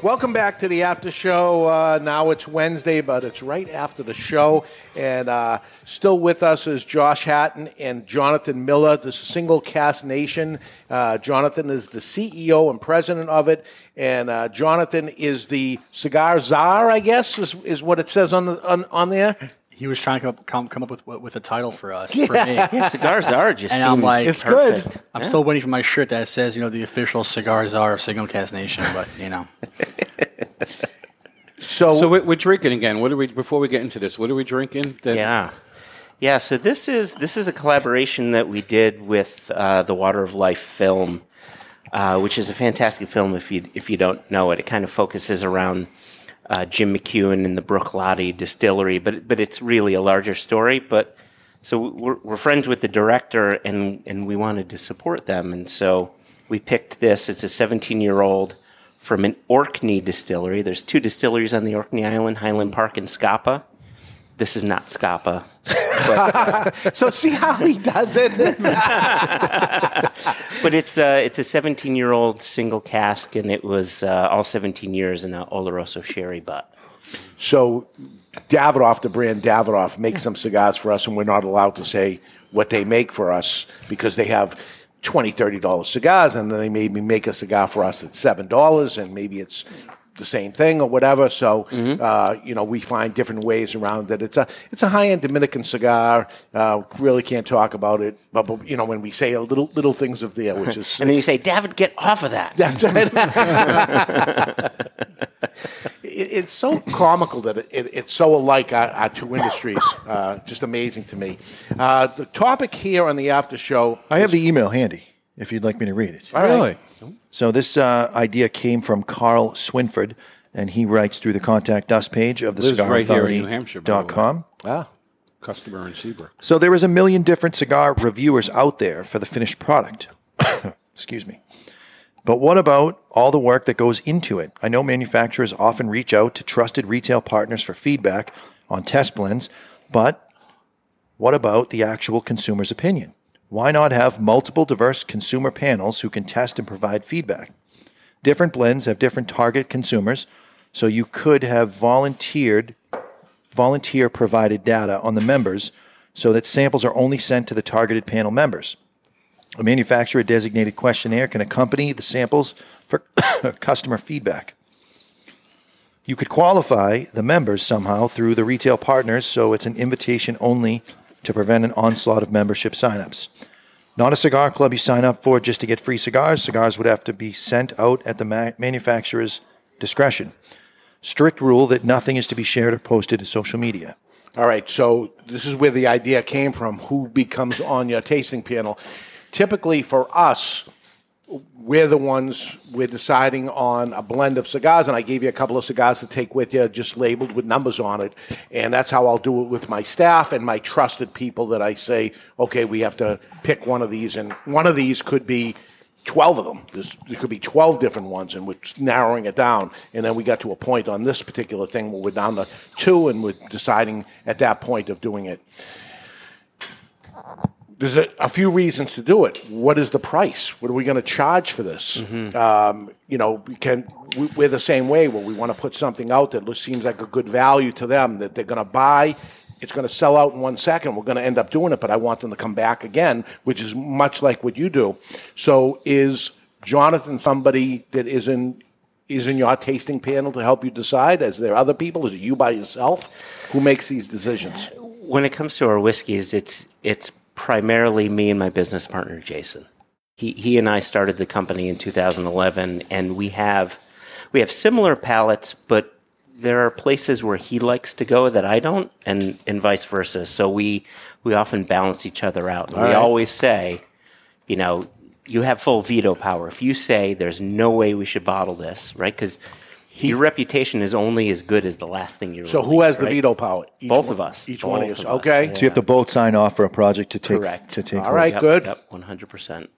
Welcome back to the after show. Uh, now it's Wednesday, but it's right after the show. And uh, still with us is Josh Hatton and Jonathan Miller. the Single Cask Nation. Uh, Jonathan is the CEO and president of it. And uh, Jonathan is the cigar czar, I guess, is, is what it says on, the, on, on there. He was trying to come up, come, come up with with a title for us. Yeah. For me. Yeah, cigar czar just and I'm like, It's good. I'm Yeah. still waiting for my shirt that says, you know, the official cigar czar of Single Cask Nation. But you know, So, So we're, we're drinking again. What are we? Before we get into this, what are we drinking? That- Yeah, yeah. So this is this is a collaboration that we did with uh, the Water of Life film, uh, which is a fantastic film. If you if you don't know it, it kind of focuses around uh, Jim McEwan and the Bruichladdich distillery, but but it's really a larger story. But so we're, we're friends with the director, and and we wanted to support them, and so we picked this. It's a 17 year old from an Orkney distillery. There's two distilleries on the Orkney Island, Highland Park and Scapa. This is not Scapa. But, uh, so see how he does it? but it's uh, it's a 17 year old single cask, and it was uh, all 17 years in a Oloroso sherry butt. So Davidoff, the brand Davidoff, makes some cigars for us, and we're not allowed to say what they make for us because they have $20, $30 cigars, and then they maybe make a cigar for us at $7, and maybe it's the same thing or whatever. So, uh, you know, we find different ways around it. It's a it's a high end Dominican cigar. Uh, really can't talk about it, but, but you know, when we say a little little things of there, which is And then you say, David, get off of that. that's right. it, it's so comical that it, it, it's so alike our, our two industries. Uh, just amazing to me. Uh, the topic here on the after show. I have the email handy if you'd like me to read it. All right. Really? So this uh, idea came from Carl Swinford, and he writes through the contact us page of the Lives right here in New Hampshire, by the way. cigarauthority.com. Ah, Customer in Seabrook. So there is a million different cigar reviewers out there for the finished product. Excuse me. But what about all the work that goes into it? I know manufacturers often reach out to trusted retail partners for feedback on test blends, but what about the actual consumer's opinion? Why not have multiple diverse consumer panels who can test and provide feedback? Different blends have different target consumers, so you could have volunteered volunteer provided data on the members so that samples are only sent to the targeted panel members. A manufacturer designated questionnaire can accompany the samples for customer feedback. You could qualify the members somehow through the retail partners so it's an invitation only to prevent an onslaught of membership signups. Not a cigar club you sign up for just to get free cigars. Cigars would have to be sent out at the ma- manufacturer's discretion. Strict rule that nothing is to be shared or posted to social media. All right, so this is where the idea came from. Who becomes on your tasting panel? Typically, for us, we're the ones we're deciding on a blend of cigars, and I gave you a couple of cigars to take with you, just labeled with numbers on it, and that's how I'll do it with my staff and my trusted people. That I say, okay, we have to pick one of these, and one of these could be 12 of them. There's, there could be 12 different ones, and we're narrowing it down. And then we got to a point on this particular thing where we're down to two, and we're deciding at that point of doing it. There's a, a few reasons to do it. What is the price? What are we going to charge for this? Um, you know, we can. We, we're the same way. Where we want to put something out that looks- seems like a good value to them that they're going to buy. It's going to sell out in one second. We're going to end up doing it, but I want them to come back again, which is much like what you do. So, is Jonathan somebody that is in is in your tasting panel to help you decide? Is there other people? Is it you by yourself? Who makes these decisions? When it comes to our whiskeys, it's it's primarily me and my business partner Jason. He he and I started the company in 2011, and we have we have similar palettes, but there are places where he likes to go that I don't, and and vice versa. So we we often balance each other out. And we right. always say, you know, you have full veto power. If you say there's no way we should bottle this, right? Because your reputation is only as good as the last thing you So release, who has the veto power? Each Both one- of us. Each one of Both you. of us, Okay. yeah. So you have to both sign off for a project to take Correct. to take. All hold. right. Yep, good. Yep, one hundred percent.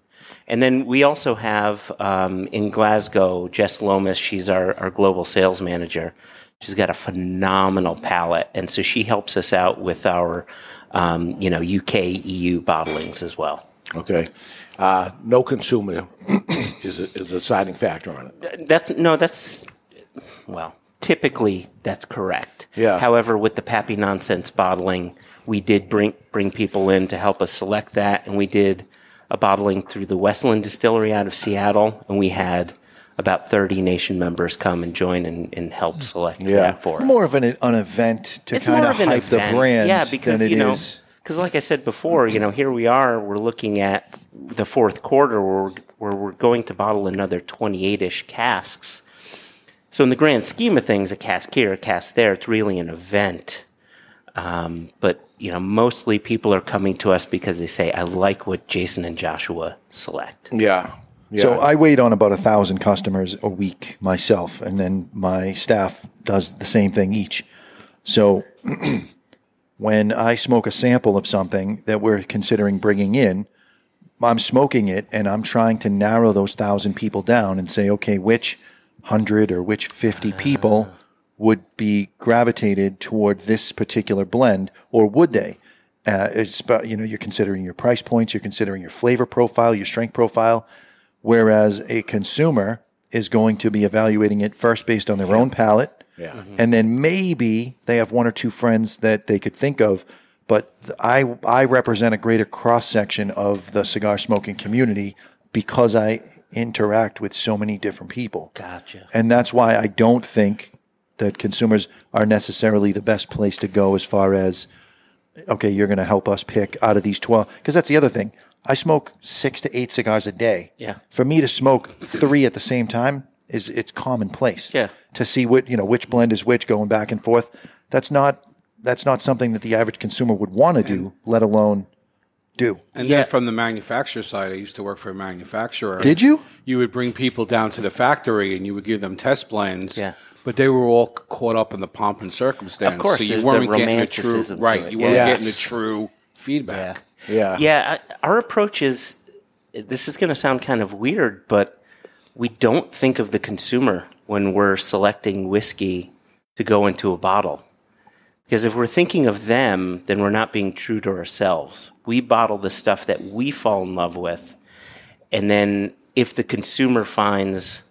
And then we also have um, in Glasgow Jess Lomas. She's our, our global sales manager. She's got a phenomenal palate, and so she helps us out with our, um, you know, UK EU bottlings as well. Okay. Uh, no consumer is a, is a deciding factor on it. That's no, that's well, typically that's correct. Yeah. However, with the Pappy Nonsense bottling, we did bring bring people in to help us select that, and we did a bottling through the Westland Distillery out of Seattle, and we had about 30 nation members come and join and, and help select Yeah. that for us. More of an, an event to It's kind of of an hype the brand yeah, because than it you know, is- because like I said before, you know, here we are. We're looking at the fourth quarter where we're, where we're going to bottle another twenty-eight-ish casks. So in the grand scheme of things, a cask here, a cask there, it's really an event. Um, but you know, mostly people are coming to us because they say, "I like what Jason and Joshua select." Yeah. Yeah. So I wait on about a thousand customers a week myself, and then my staff does the same thing each. So when I smoke a sample of something that we're considering bringing in, I'm smoking it and I'm trying to narrow those thousand people down and say, okay, which hundred or which 50 people would be gravitated toward this particular blend, or would they? Uh, it's about, you know, you're considering your price points, you're considering your flavor profile, your strength profile, whereas a consumer is going to be evaluating it first based on their own palate. Yeah. And then maybe they have one or two friends that they could think of, but I I represent a greater cross section of the cigar smoking community because I interact with so many different people. Gotcha. And that's why I don't think that consumers are necessarily the best place to go as far as okay, you're going to help us pick out of these 12 because that's the other thing. I smoke 6 to 8 cigars a day. Yeah. For me to smoke 3 at the same time is it's commonplace. Yeah. To see what, you know, which blend is which going back and forth. That's not that's not something that the average consumer would want to do, mm-hmm. let alone do. And Yeah. then from the manufacturer side, I used to work for a manufacturer. Did you? You would bring people down to the factory and you would give them test blends. Yeah. But they were all caught up in the pomp and circumstance. Of course, so you the weren't getting a true romanticism right. You weren't yeah. getting the true feedback. Yeah. Yeah, I- our approach is this is going to sound kind of weird, but we don't think of the consumer when we're selecting whiskey to go into a bottle. Because if we're thinking of them, then we're not being true to ourselves. We bottle the stuff that we fall in love with. And then if the consumer finds,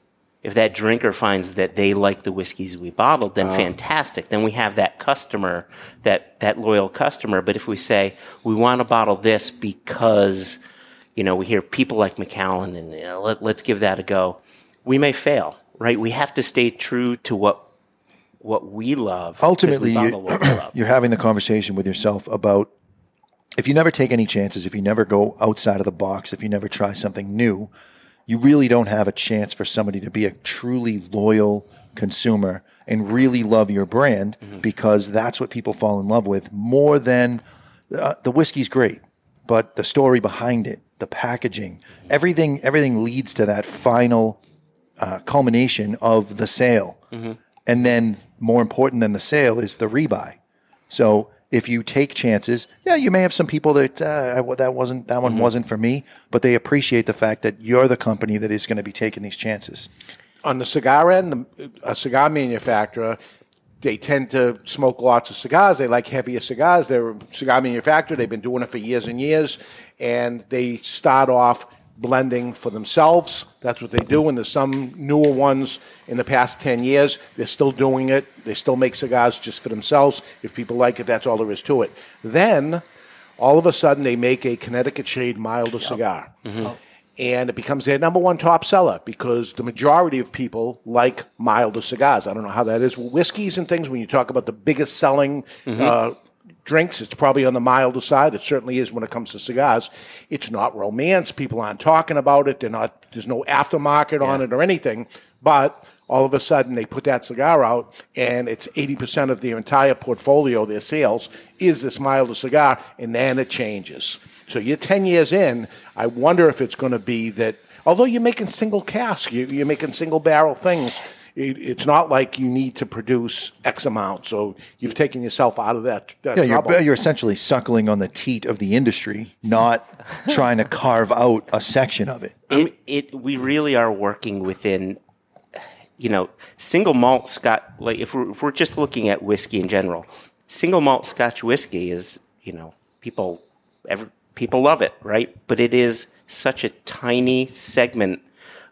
if that drinker finds that they like the whiskeys we bottled, then oh. fantastic. Then we have that customer, that, that loyal customer. But if we say, we want to bottle this because, you know, we hear people like Macallan and you know, let, let's give that a go, we may fail, right? We have to stay true to what, what we love. ultimately you, love. you're having the conversation with yourself about if you never take any chances if you never go outside of the box if you never try something new you really don't have a chance for somebody to be a truly loyal consumer and really love your brand because that's what people fall in love with more than uh, the whiskey's great but the story behind it the packaging everything everything leads to that final uh, culmination of the sale and then more important than the sale is the rebuy. So if you take chances, yeah, you may have some people that uh, that wasn't that one wasn't for me, but they appreciate the fact that you're the company that is going to be taking these chances. on the cigar end, the- a cigar manufacturer, they tend to smoke lots of cigars. They like heavier cigars. They're a cigar manufacturer. They've been doing it for years and years, and they start off blending for themselves. That's what they do. And there's some newer ones in the past 10 years. They're still doing it. They still make cigars just for themselves. If people like it, that's all there is to it. Then, all of a sudden, they make a Connecticut shade milder cigar. and it becomes their number one top seller because the majority of people like milder cigars. I don't know how that is with whiskeys and things. When you talk about the biggest selling uh, drinks, it's probably on the milder side. It certainly is when it comes to cigars. It's not romance. People aren't talking about it. They're not. There's no aftermarket on it or anything. But all of a sudden, they put that cigar out, and it's 80% of their entire portfolio, their sales, is this milder cigar, and then it changes. So you're 10 years in. I wonder if it's going to be that, although you're making single cask, you're making single barrel things, it, it's not like you need to produce X amount. So you've taken yourself out of that, that Yeah, you're, you're essentially suckling on the teat of the industry, not trying to carve out a section of it. It, it we really are working within, you know, single malt Scotch. Like if we're, if we're just looking at whiskey in general, single malt Scotch whiskey is you know people every, people love it, right? But it is such a tiny segment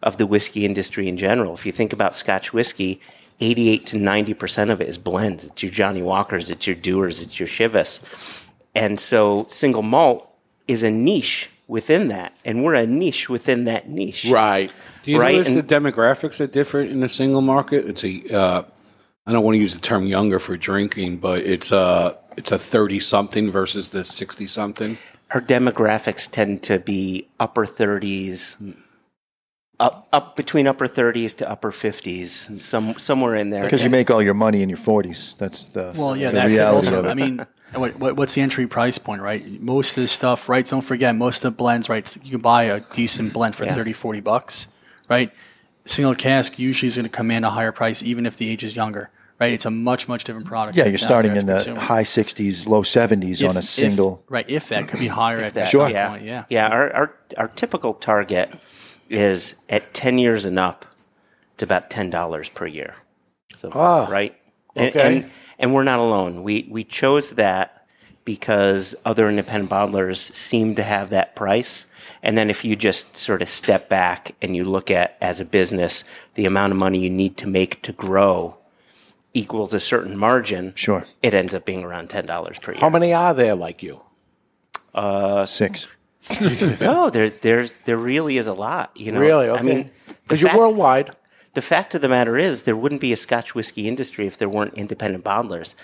of the whiskey industry in general. If you think about Scotch whiskey. 88 to 90% of it is blends. It's your Johnnie Walkers, it's your Dewar's, it's your Chivas. And so single malt is a niche within that. And we're a niche within that niche. right. Do you Right, notice and- the demographics are different in the single market? It's a uh, I don't want to use the term younger for drinking, but it's a it's a thirty something versus the sixty something. Our demographics tend to be upper 30s, up, up between upper 30s to upper 50s, some, somewhere in there. Because you make all your money in your 40s. That's the, Well, yeah, the that's it. reality Also, of it. I mean, what, what, what's the entry price point, right? Most of this stuff, right? Don't forget, most of the blends, right? You can buy a decent blend for Yeah. thirty, forty 30, 40 bucks, right? Single cask usually is going to command a higher price, even if the age is younger, right? It's a much, much different product. yeah, you're starting in the consumer. high 60s, low 70s If- on a if- single. right? If that could be higher at that that. Sure. Yeah. point, yeah. Yeah. Our, our, our typical target is at 10 years and up to about $10 per year. So, ah. right. And, okay. and, and we're not alone. We, we chose that because other independent bottlers seem to have that price. And then if you just sort of step back and you look at as a business, the amount of money you need to make to grow equals a certain margin. Sure. It ends up being around $10 per year. How many are there like you? Uh, Six. No, there, there's, there really is a lot. You know, Really? Okay. I mean, the Because you're fact, worldwide. the fact of the matter is, there wouldn't be a Scotch whiskey industry if there weren't independent bottlers.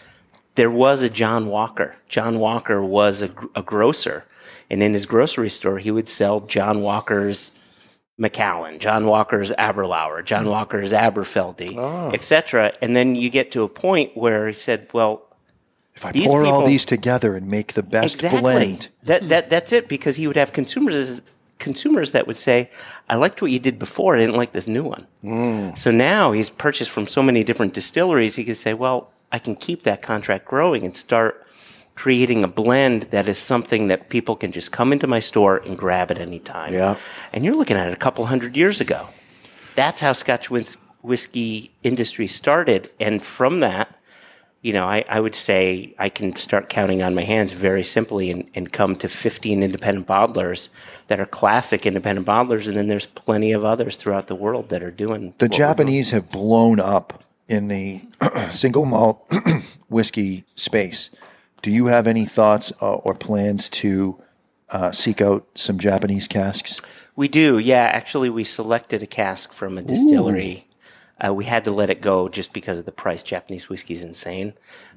There was a John Walker. John Walker was a, a grocer, and in his grocery store, he would sell John Walker's Macallan, John Walker's Aberlour, John Walker's Aberfeldy, ah. etc. And then you get to a point where he said, "Well, If I These pour all these together and make the best blend, That that that's it because he would have consumers consumers that would say, "I liked what you did before. I didn't like this new one." Mm. So now he's purchased from so many different distilleries. He could say, "Well, I can keep that contract growing and start." Creating a blend that is something that people can just come into my store and grab at any time. Yeah. And you're looking at it a couple hundred years ago. That's how Scotch whiskey industry started. And from that, you know, I, I would say I can start counting on my hands very simply and, and come to 15 independent bottlers that are classic independent bottlers. And then there's plenty of others throughout the world that are doing the Japanese have blown up in the single malt whiskey space. Do you have any thoughts uh, or plans to uh, seek out some Japanese casks? We do, yeah. Actually, we selected a cask from a distillery. Uh, we had to let it go just because of the price. Japanese whiskey is insane.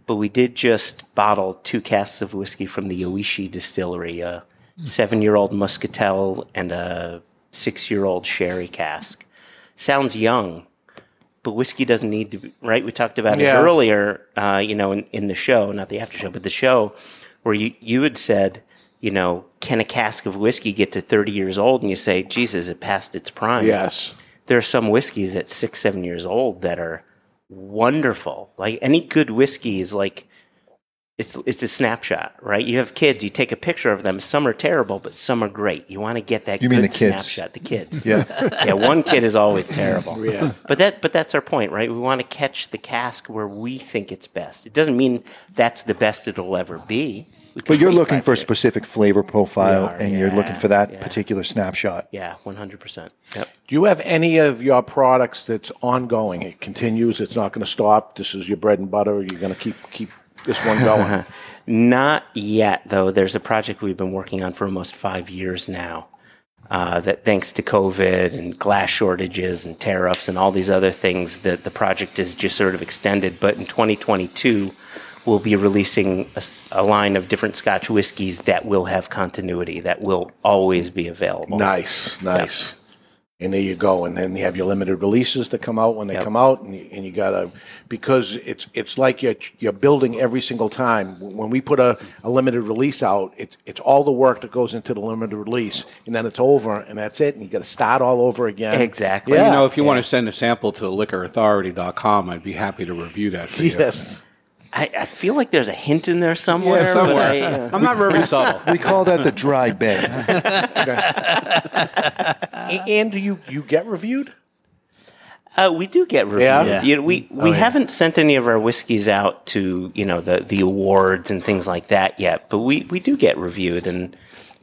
But we did just bottle two casks of whiskey from the Oishi distillery a seven year old muscatel and a six year old sherry cask. Sounds young, but whiskey doesn't need to be, right? We talked about Yeah. it earlier, uh, you know, in, in the show, not the after show, but the show where you, you had said, you know, can a cask of whiskey get to 30 years old? And you say, Jesus, it passed its prime. Yes. There are some whiskeys at six, seven years old that are wonderful. Like any good whiskey is like, it's, it's a snapshot, right? You have kids, you take a picture of them. Some are terrible, but some are great. You want to get that You good mean the kids. snapshot. The kids. Yeah. yeah, one kid is always terrible. Yeah. But that but that's our point, right? We want to catch the cask where we think it's best. It doesn't mean that's the best it'll ever be. We But you're looking for a specific flavor profile, are, and you're looking for that yeah. particular snapshot. Yeah, one hundred percent. Yep. Do you have any of your products that's ongoing? It continues. It's not going to stop. This is your bread and butter. You're going to keep keep this one going. Not yet, though. There's a project we've been working on for almost five years now. uh, that thanks to COVID and glass shortages and tariffs and all these other things, that the project is just sort of extended. But in 2022, we'll be releasing a line of different Scotch whiskies that will have continuity, that will always be available. Nice, nice. And there you go. And then you have your limited releases that come out when they Yep. come out, and you, and you gotta because it's it's like you're you're building every single time. When we put a, a limited release out, it's it's all the work that goes into the limited release, and then it's over, and that's it, and you got to start all over again. Exactly. Yeah. You know, if you want to send a sample to liquorauthority.com, I'd be happy to review that for you. Yes. I, I feel like there's a hint in there somewhere. Yeah, but somewhere. I, uh, I'm not very subtle. We call that the dry bed. A- and do you you get reviewed? Uh, we do get reviewed. Yeah? You know, we we haven't sent any of our whiskeys out to you know the the awards and things like that yet, but we, we do get reviewed, and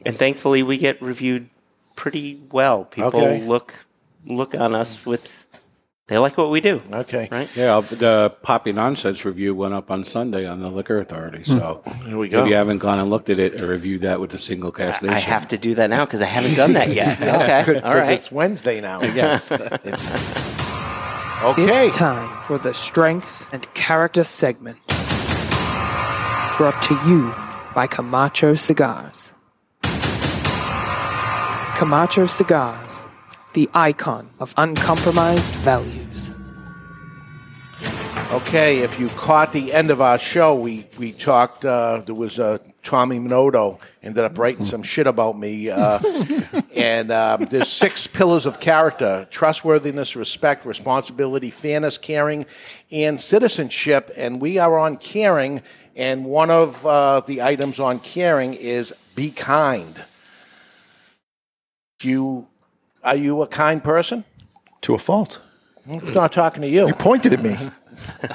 and thankfully we get reviewed pretty well. People Okay. look look on us with they like what we do. Okay. Right. Yeah, uh, the Poppy Nonsense review went up on Sunday on the Liquor Authority. Hmm. So Here we go. if you haven't gone and looked at it or reviewed that with the single cask I nation, have to do that now because I haven't done that yet. Okay. All 'Cause right. It's Wednesday now. Yes. okay. It's time for the Strength and Character segment. Brought to you by Camacho Cigars. Camacho Cigars, the icon of uncompromised values. Okay, if you caught the end of our show, we we talked. Uh, there was uh, Tommy Minoto ended up writing some shit about me, uh, and um, there's six pillars of character: trustworthiness, respect, responsibility, fairness, caring, and citizenship. And we are on caring, and one of uh, the items on caring is be kind. You are you a kind person? to a fault. I'm not talking to you. You pointed at me.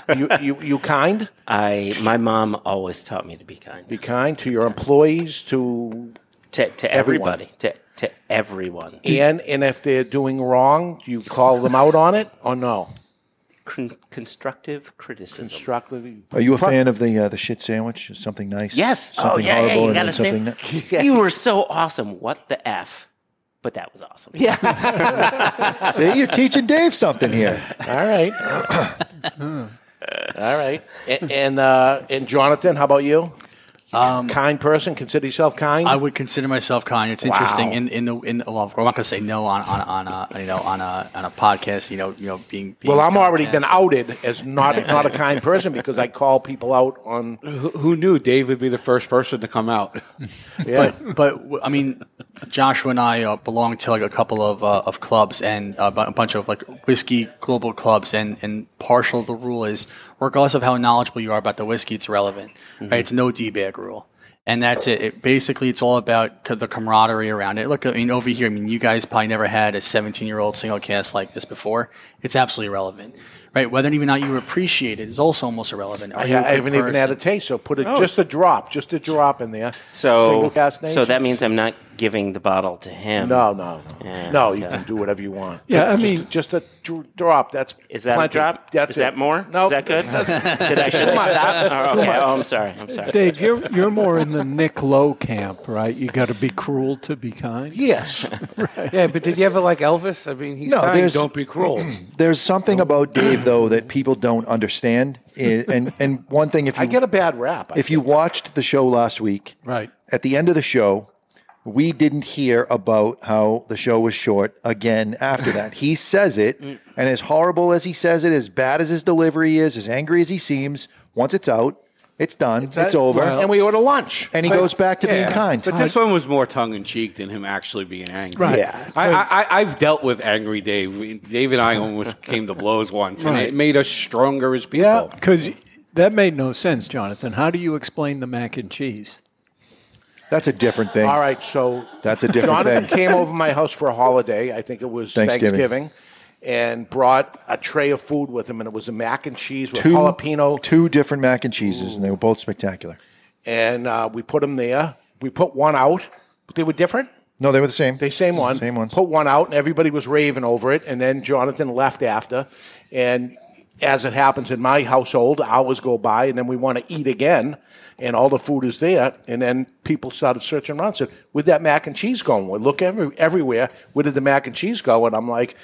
you, you, you kind? I my mom always taught me to be kind Be kind to your employees, to to to Everyone. everybody, to to everyone. and and if they're doing wrong, do you call them out on it or no? Con- constructive criticism. Constructively. Are you a fan of the uh, the shit sandwich? Something nice? Yes. Something oh yeah, yeah. You and gotta then say, ni- you were so awesome. What the f? But that was awesome. Yeah. See, you're teaching Dave something here. All right. All right. And and, uh, and Jonathan, how about you? kind person, consider yourself kind. I would consider myself kind. It's interesting Wow. in in the in the, well, I'm not going to say no on on on a you know on a on a podcast. You know you know being, being well, I'm already been outed as not not a kind person because I call people out on. who, who knew Dave would be the first person to come out? Yeah. But but w- I mean, Joshua and I uh, belong to like a couple of uh, of clubs and a, a bunch of like whiskey global clubs, and and partial of the rule is regardless of how knowledgeable you are about the whiskey, it's relevant. Right? It's no d bag rule. And that's it. it. Basically, it's all about the camaraderie around it. Look, I mean, over here, I mean, you guys probably never had a 17 year old single cask like this before. It's absolutely relevant right? Whether or not you appreciate it is also almost irrelevant. Are I, you a I haven't even had a taste, so put it just a drop, just a drop in there. So so that means I'm not giving the bottle to him. No, no, no. Yeah, no, you okay. can do whatever you want. Yeah, I mean- just a dr- drop. That's Is that plenty. a drop? That's Is it. that more? No, Is that good? Did I should I stop? Oh, okay. Oh, I'm sorry. I'm sorry. Dave, you're you're more in the Nick Lowe camp, right? You got to be cruel to be kind. Yes. yeah, but did you ever like Elvis? I mean, he's No, saying don't be cruel. There's something about Dave though that people don't understand. I- And and one thing, if you I get a bad rap. I if you watched the show last week, Right. at the end of the show, we didn't hear about how the show was short again after that. he says it, mm. and as horrible as he says it, as bad as his delivery is, as angry as he seems, once it's out, it's done, it's, that- over, and we order lunch. and he goes back to being kind. But this one was more tongue in cheek than him actually being angry. Right. Yeah. I, I, I- I've dealt with angry Dave. Dave and I almost came to blows once, and it made us stronger as people. Yeah. Because that made no sense, Jonathan. How do you explain the mac and cheese? That's a different thing. All right, so That's a different thing. Jonathan thing. came over my house for a holiday. I think it was Thanksgiving. Thanksgiving. and brought a tray of food with him, and it was a mac and cheese with Two, jalapeno. two different mac and cheeses, and they were both spectacular. and uh, we put them there. We put one out. But they were different. No, they were the same. They same one. Same ones. Put one out, and everybody was raving over it. And then Jonathan left after, and as it happens in my household, hours go by, and then we want to eat again, and all the food is there, and then people started searching around. Said, "Where'd that mac and cheese go?" We look every, everywhere. Where did the mac and cheese go? And I'm like.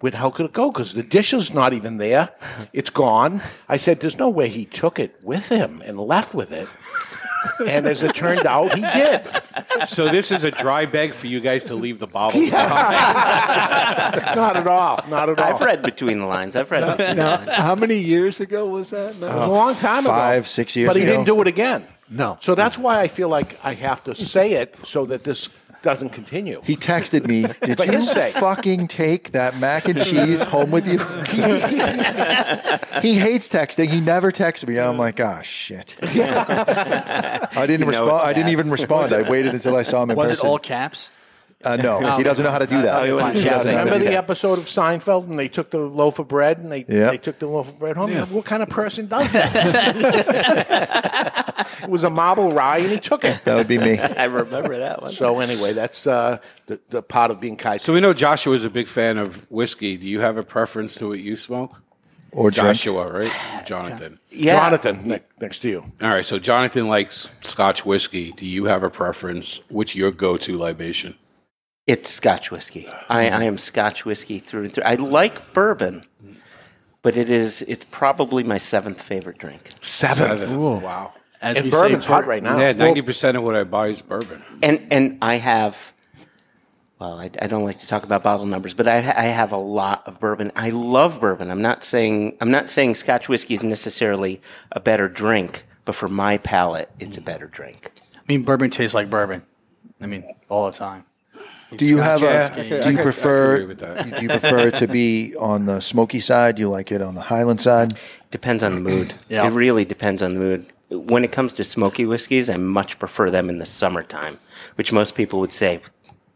Where the hell could it go? Because the dish is not even there. It's gone. I said, There's no way he took it with him and left with it. And as it turned out, he did. So this is a dry bag for you guys to leave the bottles. not at all. Not at all. I've read between the lines. I've read between the lines. how many years ago was that? It was a long time ago. Five, six years But he ago. didn't do it again. No. So that's why I feel like I have to say it so that this doesn't continue. He texted me, Did you his sake. fucking take that mac and cheese home with you? he hates texting. He never texts me. And I'm like, oh, shit. I didn't You know respond. it's I didn't bad. even respond. I waited until I saw him in Was it person. all caps? Uh, no, he doesn't know how to do that. Oh, he wasn't He doesn't know how to Remember the that. episode of Seinfeld and they took the loaf of bread and they, Yeah. they took the loaf of bread home? What kind of person does that? it was a marble rye and he took it. That would be me. I remember that one. So anyway, that's uh, the, the part of being kite. So we know Joshua is a big fan of whiskey. Do you have a preference to what you smoke? Or drink. Joshua, right? Jonathan. yeah. Jonathan, ne- next to you. All right. So Jonathan likes Scotch whiskey. Do you have a preference? What's your go-to libation? It's Scotch whiskey. I, I am Scotch whiskey through and through. I like bourbon, but it is it's probably my seventh favorite drink. Seventh. Wow. As And we bourbon's say, hot right now. Yeah, ninety percent of what I buy is bourbon. And and I have, well, I, I don't like to talk about bottle numbers, but I, I have a lot of bourbon. I love bourbon. I'm not saying I'm not saying Scotch whiskey is necessarily a better drink, but for my palate, it's a better drink. I mean, bourbon tastes like bourbon. I mean, all the time. Do you have Yeah, a? I do you could- prefer? agree with that. Do you prefer to be on the smoky side? Do You like it on the Highland side? Depends on the mood. Yeah. It really depends on the mood. When it comes to smoky whiskeys, I much prefer them in the summertime, which most people would say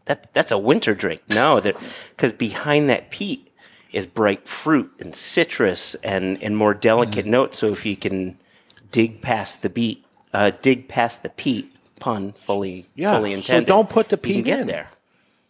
that that's a winter drink. No, because behind that peat is bright fruit and citrus and, and more delicate notes. So if you can dig past the beat, uh, dig past the peat, pun fully Yeah, fully so don't put the you can peat get in. there.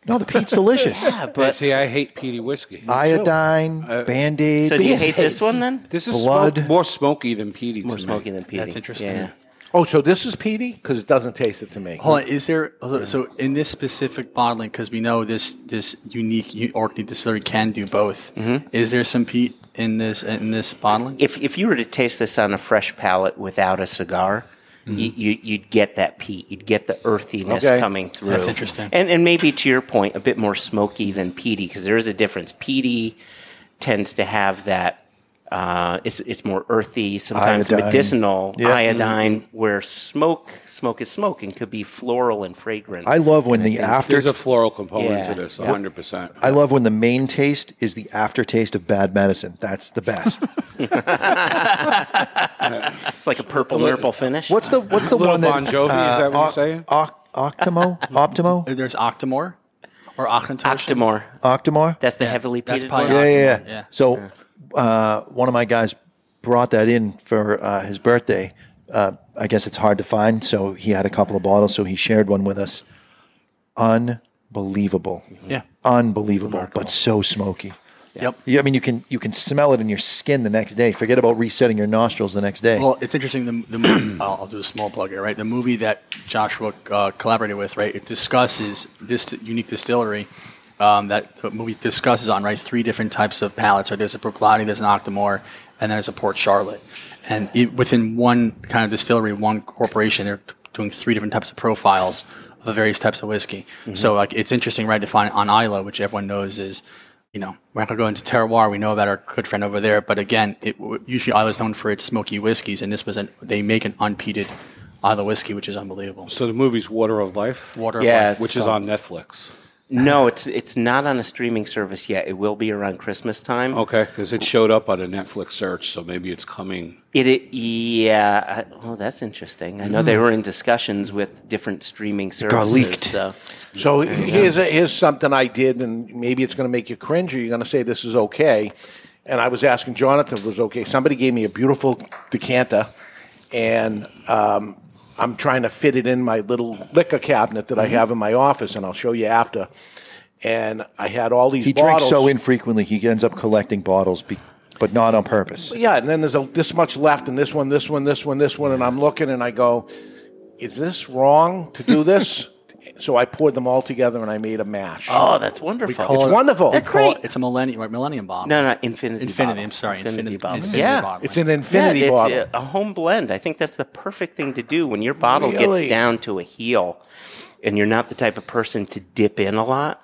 No, the peat's delicious. Yeah, But but see, I hate peaty whiskey. Iodine, uh, Band Aid. so do you hate this one then? This is Blood. smoke- more smoky than peaty. More to smoky me. than peaty. That's interesting. Yeah. Oh, so this is peaty? Because it doesn't taste it to me. Hold on, is there so in this specific bottling? Because we know this this unique u- Orkney distillery can do both. Mm-hmm. Is there some peat in this in this bottling? if if you were to taste this on a fresh palate without a cigar, you, you, you'd get that peat. You'd get the earthiness Okay. coming through. That's interesting. And and maybe to your point, a bit more smoky than peaty because there is a difference. Peaty tends to have that. Uh, it's it's more earthy, sometimes Iodine. medicinal Yeah. iodine. Where smoke smoke is smoke and could be floral and fragrant. I love when the after. There's a floral component Yeah. to this, 100. percent I love when the main taste is the aftertaste of bad medicine. That's the best. it's like a purple purple finish. What's the What's the Little one that Bon Jovi, is that what you're saying? Oc- Octimo, Optimo, There's Octomore or Octantoshan. Octomore? Octomore. That's the heavily That's peated probably one. Yeah, yeah, yeah. yeah. So, uh, one of my guys brought that in for uh, his birthday. Uh, I guess it's hard to find, so he had a couple of bottles, so he shared one with us. Unbelievable, Yeah. unbelievable, but so smoky. Yep. Yeah, I mean, you can you can smell it in your skin the next day. Forget about resetting your nostrils the next day. Well, it's interesting. The, the movie, I'll, I'll do a small plug here, right? The movie that Joshua uh, collaborated with, right? It discusses this unique distillery um, that the movie discusses on, right? Three different types of palates. Right? There's a Bruichladdich, there's an Octomore, and then there's a Port Charlotte. And it, within one kind of distillery, one corporation, they're t- doing three different types of profiles of various types of whiskey. So, like, it's interesting, right, to find on Islay, which everyone knows is you know, we're not going to go into terroir. We know about our good friend over there, but again, it, usually Islay's known for its smoky whiskeys, and this was an they make an unpeated Islay whiskey, which is unbelievable. So the movie's Water of Life, Water, of Yeah, life. it's which is on Netflix. No, it's it's not on a streaming service yet. It will be around Christmas time. Okay, because it showed up on a Netflix search, so maybe it's coming. It, it yeah. I, oh, that's interesting. I know they were in discussions with different streaming services. got leaked. So So here's a, here's something I did, and maybe it's going to make you cringe, or you're going to say this is okay. And I was asking Jonathan if it was okay. Somebody gave me a beautiful decanter, and um, I'm trying to fit it in my little liquor cabinet that I mm-hmm. have in my office, and I'll show you after. And I had all these he bottles. drinks so infrequently, he ends up collecting bottles. Be- but not on purpose. Yeah, and then there's a, this much left, and this one, this one, this one, this one, and I'm looking and I go, is this wrong to do this? so I poured them all together and I made a mash. Oh, that's wonderful. It's wonderful. That's Call it- great. it's a millennium, right? Millennium bomb. No, no, infinity. Infinity, bottle. I'm sorry, infinity- infinity yeah, bottle. It's an infinity yeah, it's bottle. A, a home blend. I think that's the perfect thing to do when your bottle Really? gets down to a heel, and you're not the type of person to dip in a lot.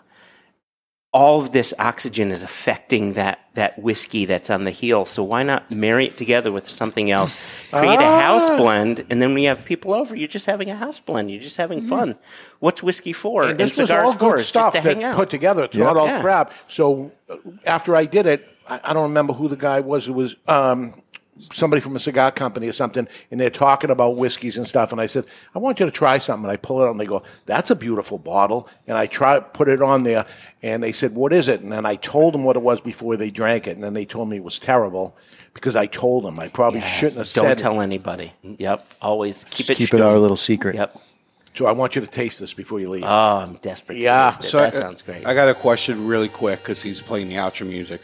All of this oxygen is affecting that that whiskey that's on the heel. So why not marry it together with something else? Create a house Ah. blend, and then when you have people over, you're just having a house blend. You're just having fun. What's whiskey for? Mm. and this is all good stuff to that put together. It's Yeah. not all Yeah. crap. So uh, after I did it, I, I don't remember who the guy was. It was um, somebody from a cigar company or something, and they're talking about whiskeys and stuff. And I said, I want you to try something. And I pull it out, and they go, "That's a beautiful bottle." And I try put it on there, and they said, "What is it?" And then I told them what it was before they drank it, and then they told me it was terrible. Because I told them, I probably shouldn't have Don't said tell anybody. Yep. Always keep Just it. keep it our little secret. Yep. So I want you to taste this before you leave. Oh, I'm desperate to Yeah. taste it. So that I- sounds great. I got a question really quick because he's playing the outro music.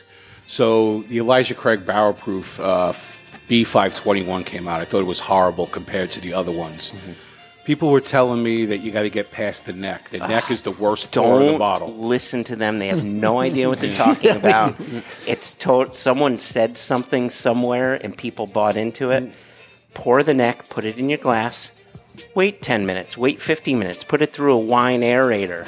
So the Elijah Craig Barrel Proof uh, B521 came out. I thought it was horrible compared to the other ones. Mm-hmm. People were telling me that you got to get past the neck. The neck is the worst part of the bottle. listen to them. They have no idea what they're talking about. It's to- someone said something somewhere and people bought into it. Pour the neck, put it in your glass. Wait 10 minutes, wait 15 minutes, put it through a wine aerator.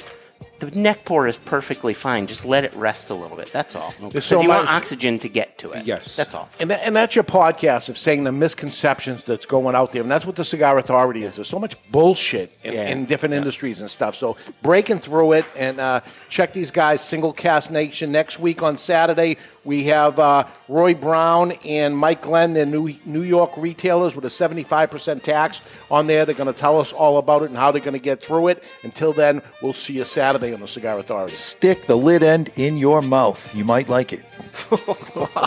The neck pour is perfectly fine. Just let it rest a little bit. That's all. Because so you want oxygen to get to it. Yes. That's all. And, that, and that's your podcast of saying the misconceptions that's going out there. And that's what the Cigar Authority is. There's so much bullshit in, Yeah. in different industries and stuff. So breaking through it and uh, check these guys, Single Cask Nation. Next week on Saturday, we have uh, Roy Brown and Mike Glenn, they're New, New York retailers with a 75% tax on there. They're going to tell us all about it and how they're going to get through it. Until then, we'll see you Saturday on the Cigar Authority. Stick the lid end in your mouth. You might like it.